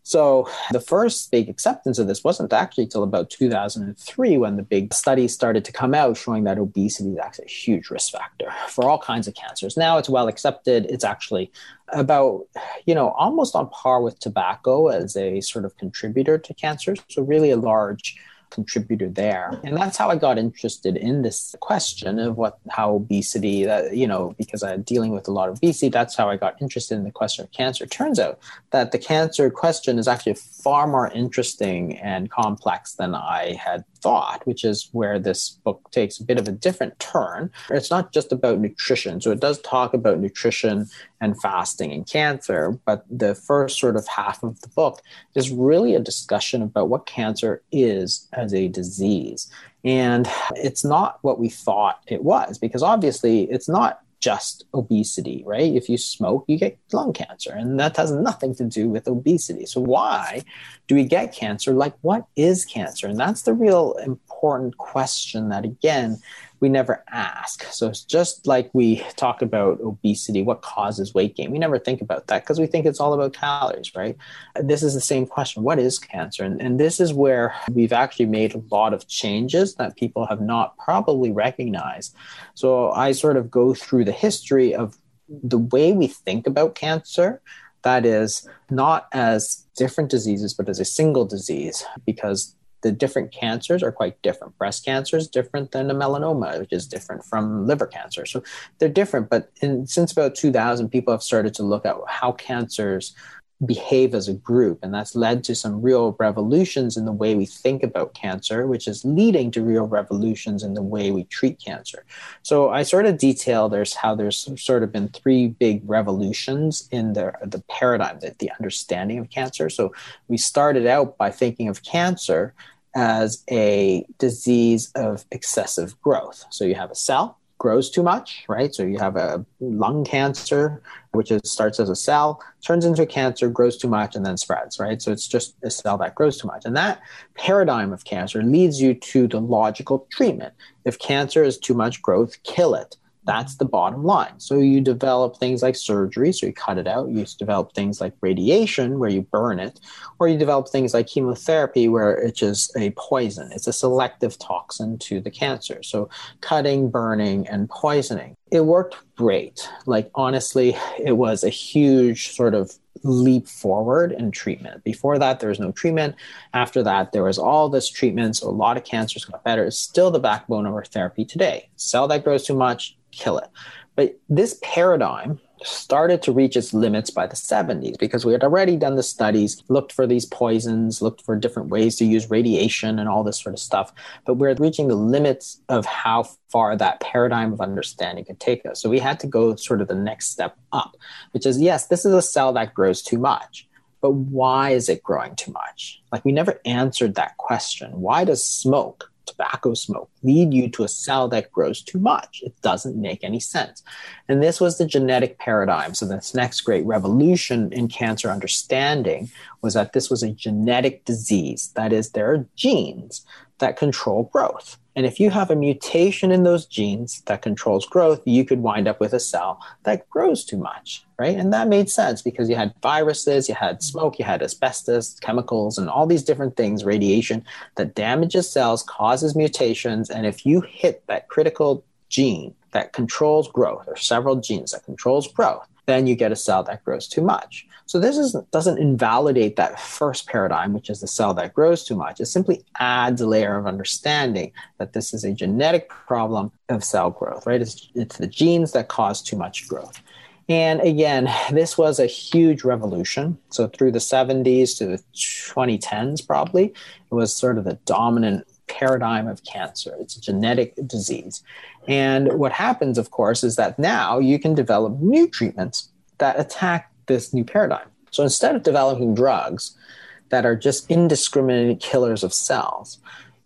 So the first big acceptance of this wasn't actually till about 2003 when the big studies started to come out showing that obesity is actually a huge risk factor for all kinds of cancers. Now it's well accepted. It's actually about, you know, almost on par with tobacco as a sort of contributor to cancer. So really a large contributor there. And that's how I got interested in this question of what how obesity that you know because I'm dealing with a lot of obesity. That's how I got interested in the question of cancer. It turns out that the cancer question is actually far more interesting and complex than I had thought, which is where this book takes a bit of a different turn. It's not just about nutrition. So it does talk about nutrition and fasting and cancer, but the first sort of half of the book is really a discussion about what cancer is as a disease. And it's not what we thought it was, because obviously it's not just obesity, right? If you smoke, you get lung cancer, and that has nothing to do with obesity. So, why do we get cancer? Like, what is cancer? And that's the real important question that, again, we never ask. So it's just like we talk about obesity, what causes weight gain. We never think about that because we think it's all about calories, right? This is the same question what is cancer? And, and this is where we've actually made a lot of changes that people have not probably recognized. So I sort of go through the history of the way we think about cancer that is not as different diseases but as a single disease because the different cancers are quite different. Breast cancer is different than a melanoma, which is different from liver cancer. So they're different. But in, since about 2000, people have started to look at how cancers behave as a group. And that's led to some real revolutions in the way we think about cancer, which is leading to real revolutions in the way we treat cancer. So I sort of detail there's how there's sort of been three big revolutions in the, the paradigm, the, the understanding of cancer. So we started out by thinking of cancer as a disease of excessive growth. So you have a cell grows too much, right? So you have a lung cancer, which is, starts as a cell, turns into a cancer, grows too much, and then spreads, right? So it's just a cell that grows too much. And that paradigm of cancer leads you to the logical treatment. If cancer is too much growth, kill it. That's the bottom line. So you develop things like surgery, so you cut it out. You develop things like radiation, where you burn it, or you develop things like chemotherapy, where it's just a poison. It's a selective toxin to the cancer. So cutting, burning, and poisoning. It worked great. Like honestly, it was a huge sort of leap forward in treatment. Before that, there was no treatment. After that, there was all this treatment. So a lot of cancers got better. It's still the backbone of our therapy today. Cell that grows too much, kill it. But this paradigm started to reach its limits by the 70s because we had already done the studies, looked for these poisons, looked for different ways to use radiation and all this sort of stuff. But we're reaching the limits of how far that paradigm of understanding could take us. So we had to go sort of the next step up, which is yes, this is a cell that grows too much. But why is it growing too much? Like we never answered that question. Why does smoke tobacco smoke lead you to a cell that grows too much. It doesn't make any sense. And this was the genetic paradigm. So, this next great revolution in cancer understanding was that this was a genetic disease. That is, there are genes that control growth. And if you have a mutation in those genes that controls growth, you could wind up with a cell that grows too much, right? And that made sense because you had viruses, you had smoke, you had asbestos, chemicals, and all these different things, radiation that damages cells, causes mutations. And if you hit that critical gene that controls growth, or several genes that controls growth, then you get a cell that grows too much. So this is, doesn't invalidate that first paradigm, which is the cell that grows too much. It simply adds a layer of understanding that this is a genetic problem of cell growth, right? It's, it's the genes that cause too much growth. And again, this was a huge revolution. So through the 70s to the 2010s, probably, it was sort of the dominant paradigm of cancer. It's a genetic disease. And what happens, of course, is that now you can develop new treatments that attack this new paradigm. So instead of developing drugs that are just indiscriminate killers of cells,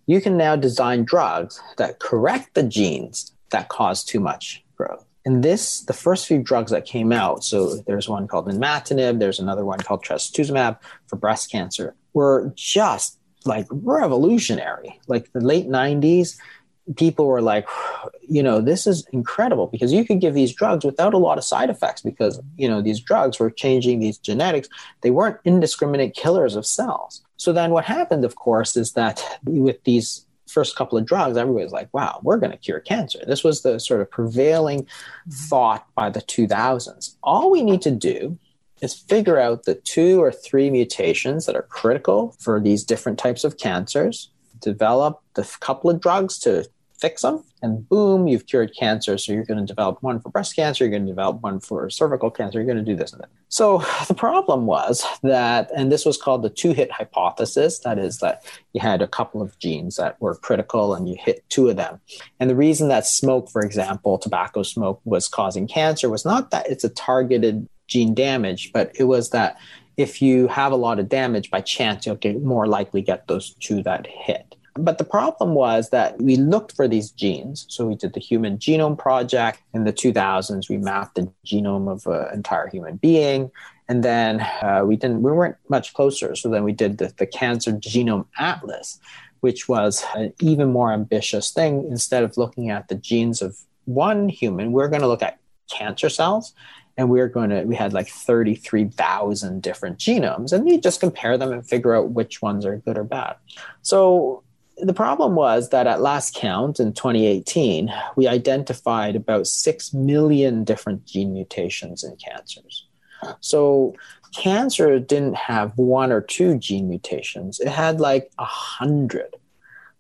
you can now design drugs that correct the genes that cause too much growth. And this, the first few drugs that came out, so there's one called imatinib, there's another one called trastuzumab for breast cancer, were just like revolutionary. Like the late 90s, people were like, you know, this is incredible because you could give these drugs without a lot of side effects because, you know, these drugs were changing these genetics. They weren't indiscriminate killers of cells. So then what happened, of course, is that with these first couple of drugs, everybody's like, wow, we're going to cure cancer. This was the sort of prevailing mm-hmm. thought by the 2000s. All we need to do is figure out the two or three mutations that are critical for these different types of cancers, develop the couple of drugs to fix them, and boom, you've cured cancer. So you're going to develop one for breast cancer, you're going to develop one for cervical cancer, you're going to do this and that. So the problem was that, and this was called the two hit hypothesis that is, that you had a couple of genes that were critical and you hit two of them. And the reason that smoke, for example, tobacco smoke was causing cancer was not that it's a targeted gene damage, but it was that if you have a lot of damage, by chance, you'll get more likely get those two that hit. But the problem was that we looked for these genes. So we did the Human Genome Project in the 2000s. We mapped the genome of an entire human being. And then uh, we didn't, we weren't much closer. So then we did the, the Cancer Genome Atlas, which was an even more ambitious thing. Instead of looking at the genes of one human, we're going to look at cancer cells and we are going to we had like 33,000 different genomes and we just compare them and figure out which ones are good or bad. So the problem was that at last count in 2018, we identified about 6 million different gene mutations in cancers. So cancer didn't have one or two gene mutations, it had like a hundred.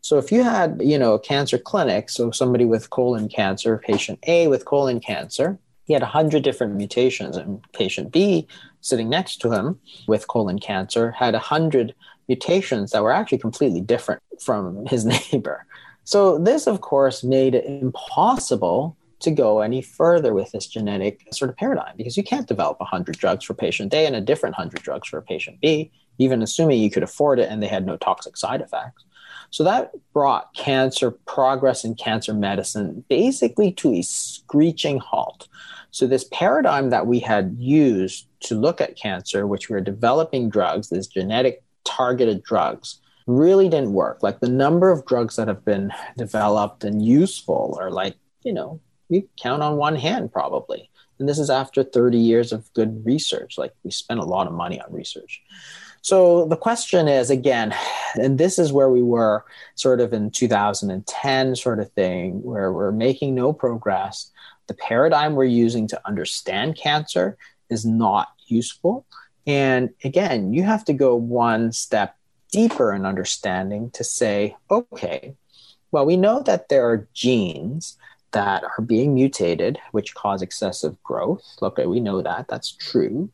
So if you had, you know, a cancer clinic, so somebody with colon cancer, patient A with colon cancer, he had 100 different mutations and patient b sitting next to him with colon cancer had 100 mutations that were actually completely different from his neighbor. So, this, of course, made it impossible to go any further with this genetic sort of paradigm because you can't develop 100 drugs for patient A and a different 100 drugs for patient B, even assuming you could afford it and they had no toxic side effects. So, that brought cancer progress in cancer medicine basically to a screeching halt. So, this paradigm that we had used to look at cancer, which we were developing drugs, these genetic targeted drugs really didn't work. Like the number of drugs that have been developed and useful are like, you know, you count on one hand probably. And this is after 30 years of good research. Like we spent a lot of money on research. So the question is again, and this is where we were sort of in 2010 sort of thing, where we're making no progress. The paradigm we're using to understand cancer is not useful. And again, you have to go one step deeper in understanding to say, okay, well, we know that there are genes that are being mutated, which cause excessive growth. Okay, we know that, that's true.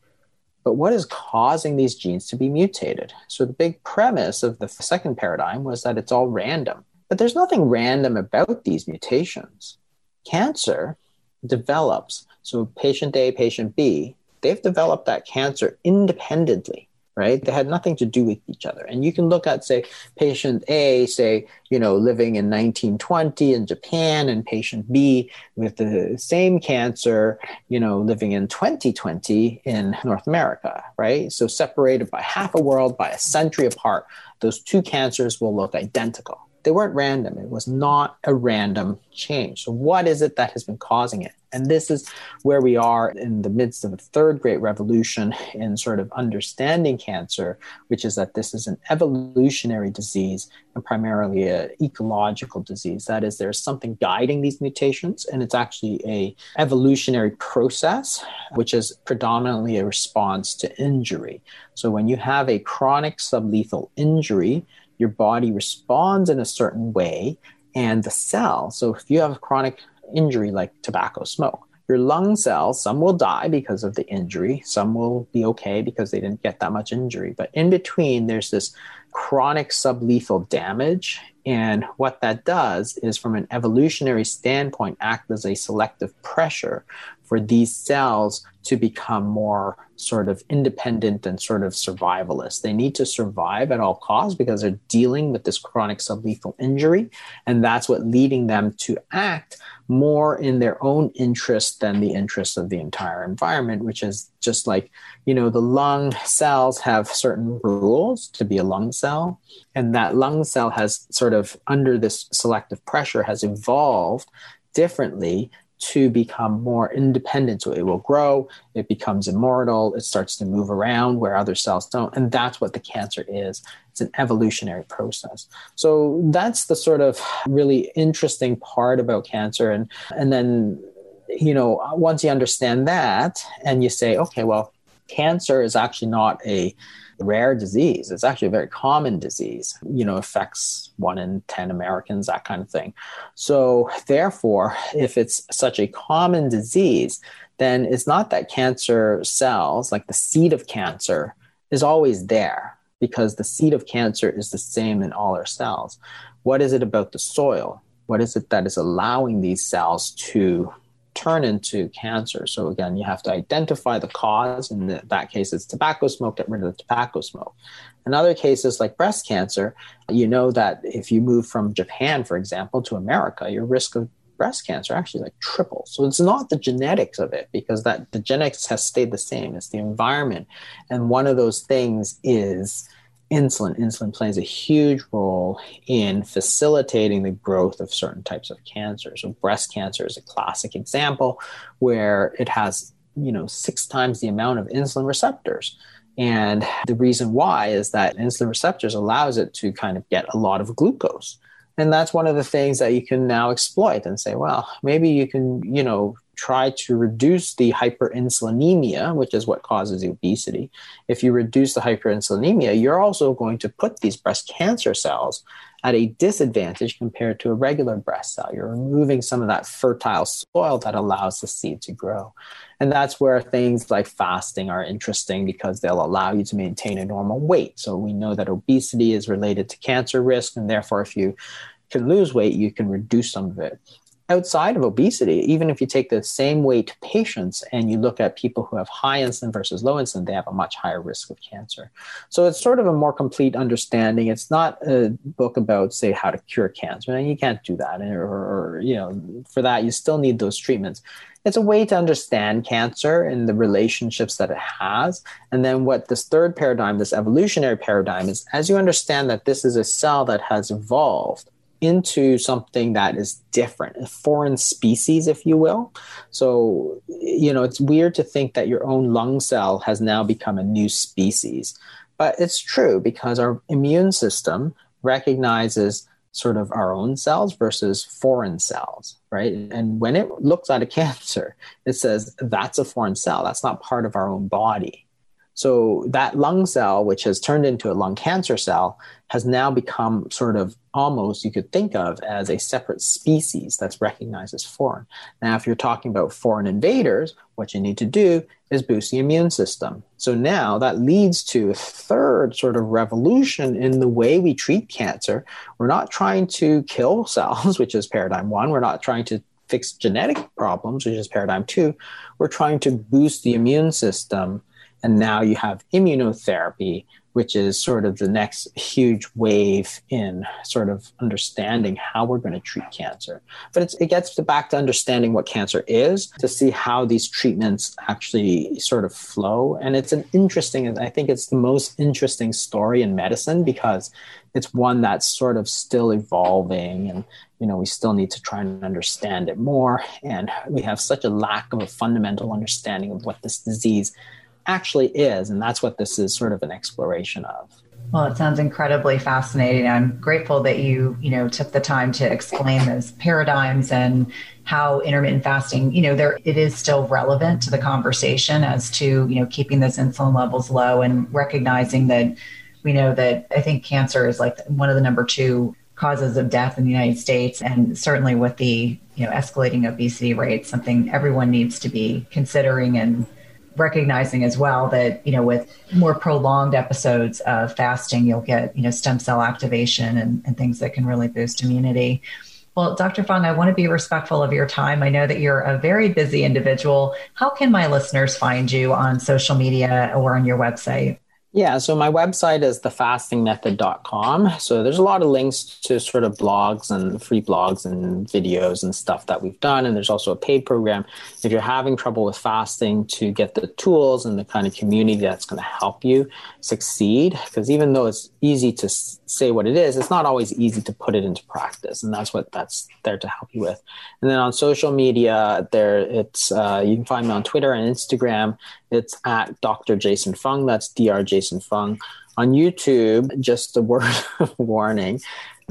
But what is causing these genes to be mutated? So, the big premise of the second paradigm was that it's all random. But there's nothing random about these mutations. Cancer develops, so patient A, patient B, they've developed that cancer independently right they had nothing to do with each other and you can look at say patient a say you know living in 1920 in japan and patient b with the same cancer you know living in 2020 in north america right so separated by half a world by a century apart those two cancers will look identical they weren't random. It was not a random change. So, what is it that has been causing it? And this is where we are in the midst of a third great revolution in sort of understanding cancer, which is that this is an evolutionary disease and primarily an ecological disease. That is, there's something guiding these mutations, and it's actually a evolutionary process, which is predominantly a response to injury. So when you have a chronic sublethal injury, your body responds in a certain way and the cell so if you have a chronic injury like tobacco smoke. Your lung cells some will die because of the injury. Some will be okay because they didn't get that much injury. But in between there's this chronic sublethal damage. And what that does is from an evolutionary standpoint act as a selective pressure for these cells to become more sort of independent and sort of survivalist. They need to survive at all costs because they're dealing with this chronic sublethal injury. And that's what leading them to act more in their own interest than the interest of the entire environment, which is just like, you know, the lung cells have certain rules to be a lung cell. And that lung cell has sort of, under this selective pressure, has evolved differently to become more independent. So it will grow, it becomes immortal, it starts to move around where other cells don't. And that's what the cancer is. It's an evolutionary process. So that's the sort of really interesting part about cancer. And, and then, you know, once you understand that and you say, okay, well, cancer is actually not a rare disease. It's actually a very common disease, you know, affects one in 10 Americans, that kind of thing. So, therefore, if it's such a common disease, then it's not that cancer cells, like the seed of cancer, is always there because the seed of cancer is the same in all our cells. What is it about the soil? What is it that is allowing these cells to turn into cancer. So again, you have to identify the cause. In that case, it's tobacco smoke. Get rid of the tobacco smoke. In other cases, like breast cancer, you know that if you move from Japan, for example, to America, your risk of breast cancer actually like triples. So it's not the genetics of it because that the genetics has stayed the same. It's the environment, and one of those things is insulin. Insulin plays a huge role in facilitating the growth of certain types of cancer. So breast cancer is a classic example where it has, you know, six times the amount of insulin receptors. And the reason why is that insulin receptors allows it to kind of get a lot of glucose. And that's one of the things that you can now exploit and say, well, maybe you can, you know, try to reduce the hyperinsulinemia, which is what causes obesity, if you reduce the hyperinsulinemia, you're also going to put these breast cancer cells at a disadvantage compared to a regular breast cell. You're removing some of that fertile soil that allows the seed to grow. And that's where things like fasting are interesting because they'll allow you to maintain a normal weight. So we know that obesity is related to cancer risk, and therefore, if you can lose weight, you can reduce some of it outside of obesity, even if you take the same weight patients and you look at people who have high insulin versus low insulin, they have a much higher risk of cancer. So it's sort of a more complete understanding. It's not a book about, say, how to cure cancer. And you can't do that. Or, or, you know, for that, you still need those treatments. It's a way to understand cancer and the relationships that it has. And then what this third paradigm, this evolutionary paradigm, is as you understand that this is a cell that has evolved into something that is different, a foreign species, if you will. So, you know, it's weird to think that your own lung cell has now become a new species. But it's true because our immune system recognizes sort of our own cells versus foreign cells, right? And when it looks at a cancer, it says that's a foreign cell. That's not part of our own body. So that lung cell, which has turned into a lung cancer cell, has now become sort of almost you could think of as a separate species that's recognized as foreign. Now, if you're talking about foreign invaders, what you need to do is boost the immune system. So now that leads to a third sort of revolution in the way we treat cancer. We're not trying to kill cells, which is paradigm one. We're not trying to fix genetic problems, which is paradigm two. We're trying to boost the immune system. And now you have immunotherapy, which is sort of the next huge wave in sort of understanding how we're going to treat cancer. But it gets back to understanding what cancer is to see how these treatments actually sort of flow. And it's an interesting, I think it's the most interesting story in medicine because it's one that's sort of still evolving and you know we still need to try and understand it more and we have such a lack of a fundamental understanding of what this disease actually is. And that's what this is sort of an exploration of. Well, it sounds incredibly fascinating. I'm grateful that you, you know, took the time to explain those paradigms and how intermittent fasting, you know, there it is still relevant to the conversation as to, you know, keeping those insulin levels low and recognizing that we know that I think cancer is like one of the number two causes of death in the United States and certainly with the, you know, escalating obesity rates, something everyone needs to be considering and recognizing as well that you know with more prolonged episodes of fasting you'll get you know stem cell activation and, and things that can really boost immunity Well, Dr. Fung, I want to be respectful of your time. I know that you're a very busy individual. How can my listeners find you on social media or on your website? Yeah, so my website is thefastingmethod.com. So there's a lot of links to sort of blogs and free blogs and videos and stuff that we've done. And there's also a paid program if you're having trouble with fasting to get the tools and the kind of community that's going to help you succeed. Because even though it's easy to say what it is, it's not always easy to put it into practice. And that's what that's there to help you with. And then on social media, there it's uh, you can find me on Twitter and Instagram it's at Dr. Jason Fung. That's Dr. Jason Fung. On YouTube, just a word of warning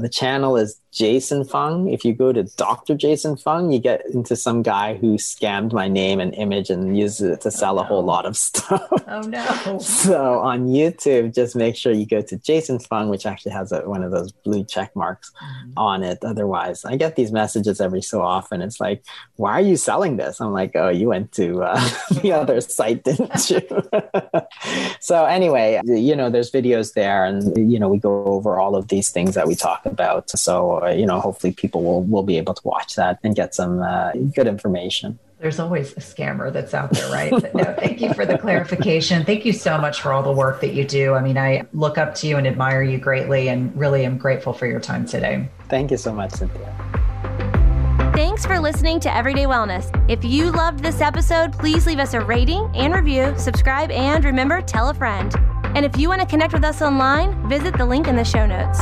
the channel is Jason Fung. If you go to Dr. Jason Fung, you get into some guy who scammed my name and image and uses it to sell oh, no. a whole lot of stuff. Oh no. so on YouTube, just make sure you go to Jason Fung, which actually has a, one of those blue check marks mm-hmm. on it. Otherwise, I get these messages every so often. It's like, why are you selling this? I'm like, oh, you went to uh, the other site, didn't you? so anyway, you know, there's videos there and, you know, we go over all of these things that we talk about. So, uh, you know, hopefully people will, will be able to watch that and get some uh, good information. There's always a scammer that's out there, right? But no, thank you for the clarification. Thank you so much for all the work that you do. I mean, I look up to you and admire you greatly and really am grateful for your time today. Thank you so much, Cynthia. Thanks for listening to Everyday Wellness. If you loved this episode, please leave us a rating and review, subscribe, and remember, tell a friend. And if you want to connect with us online, visit the link in the show notes.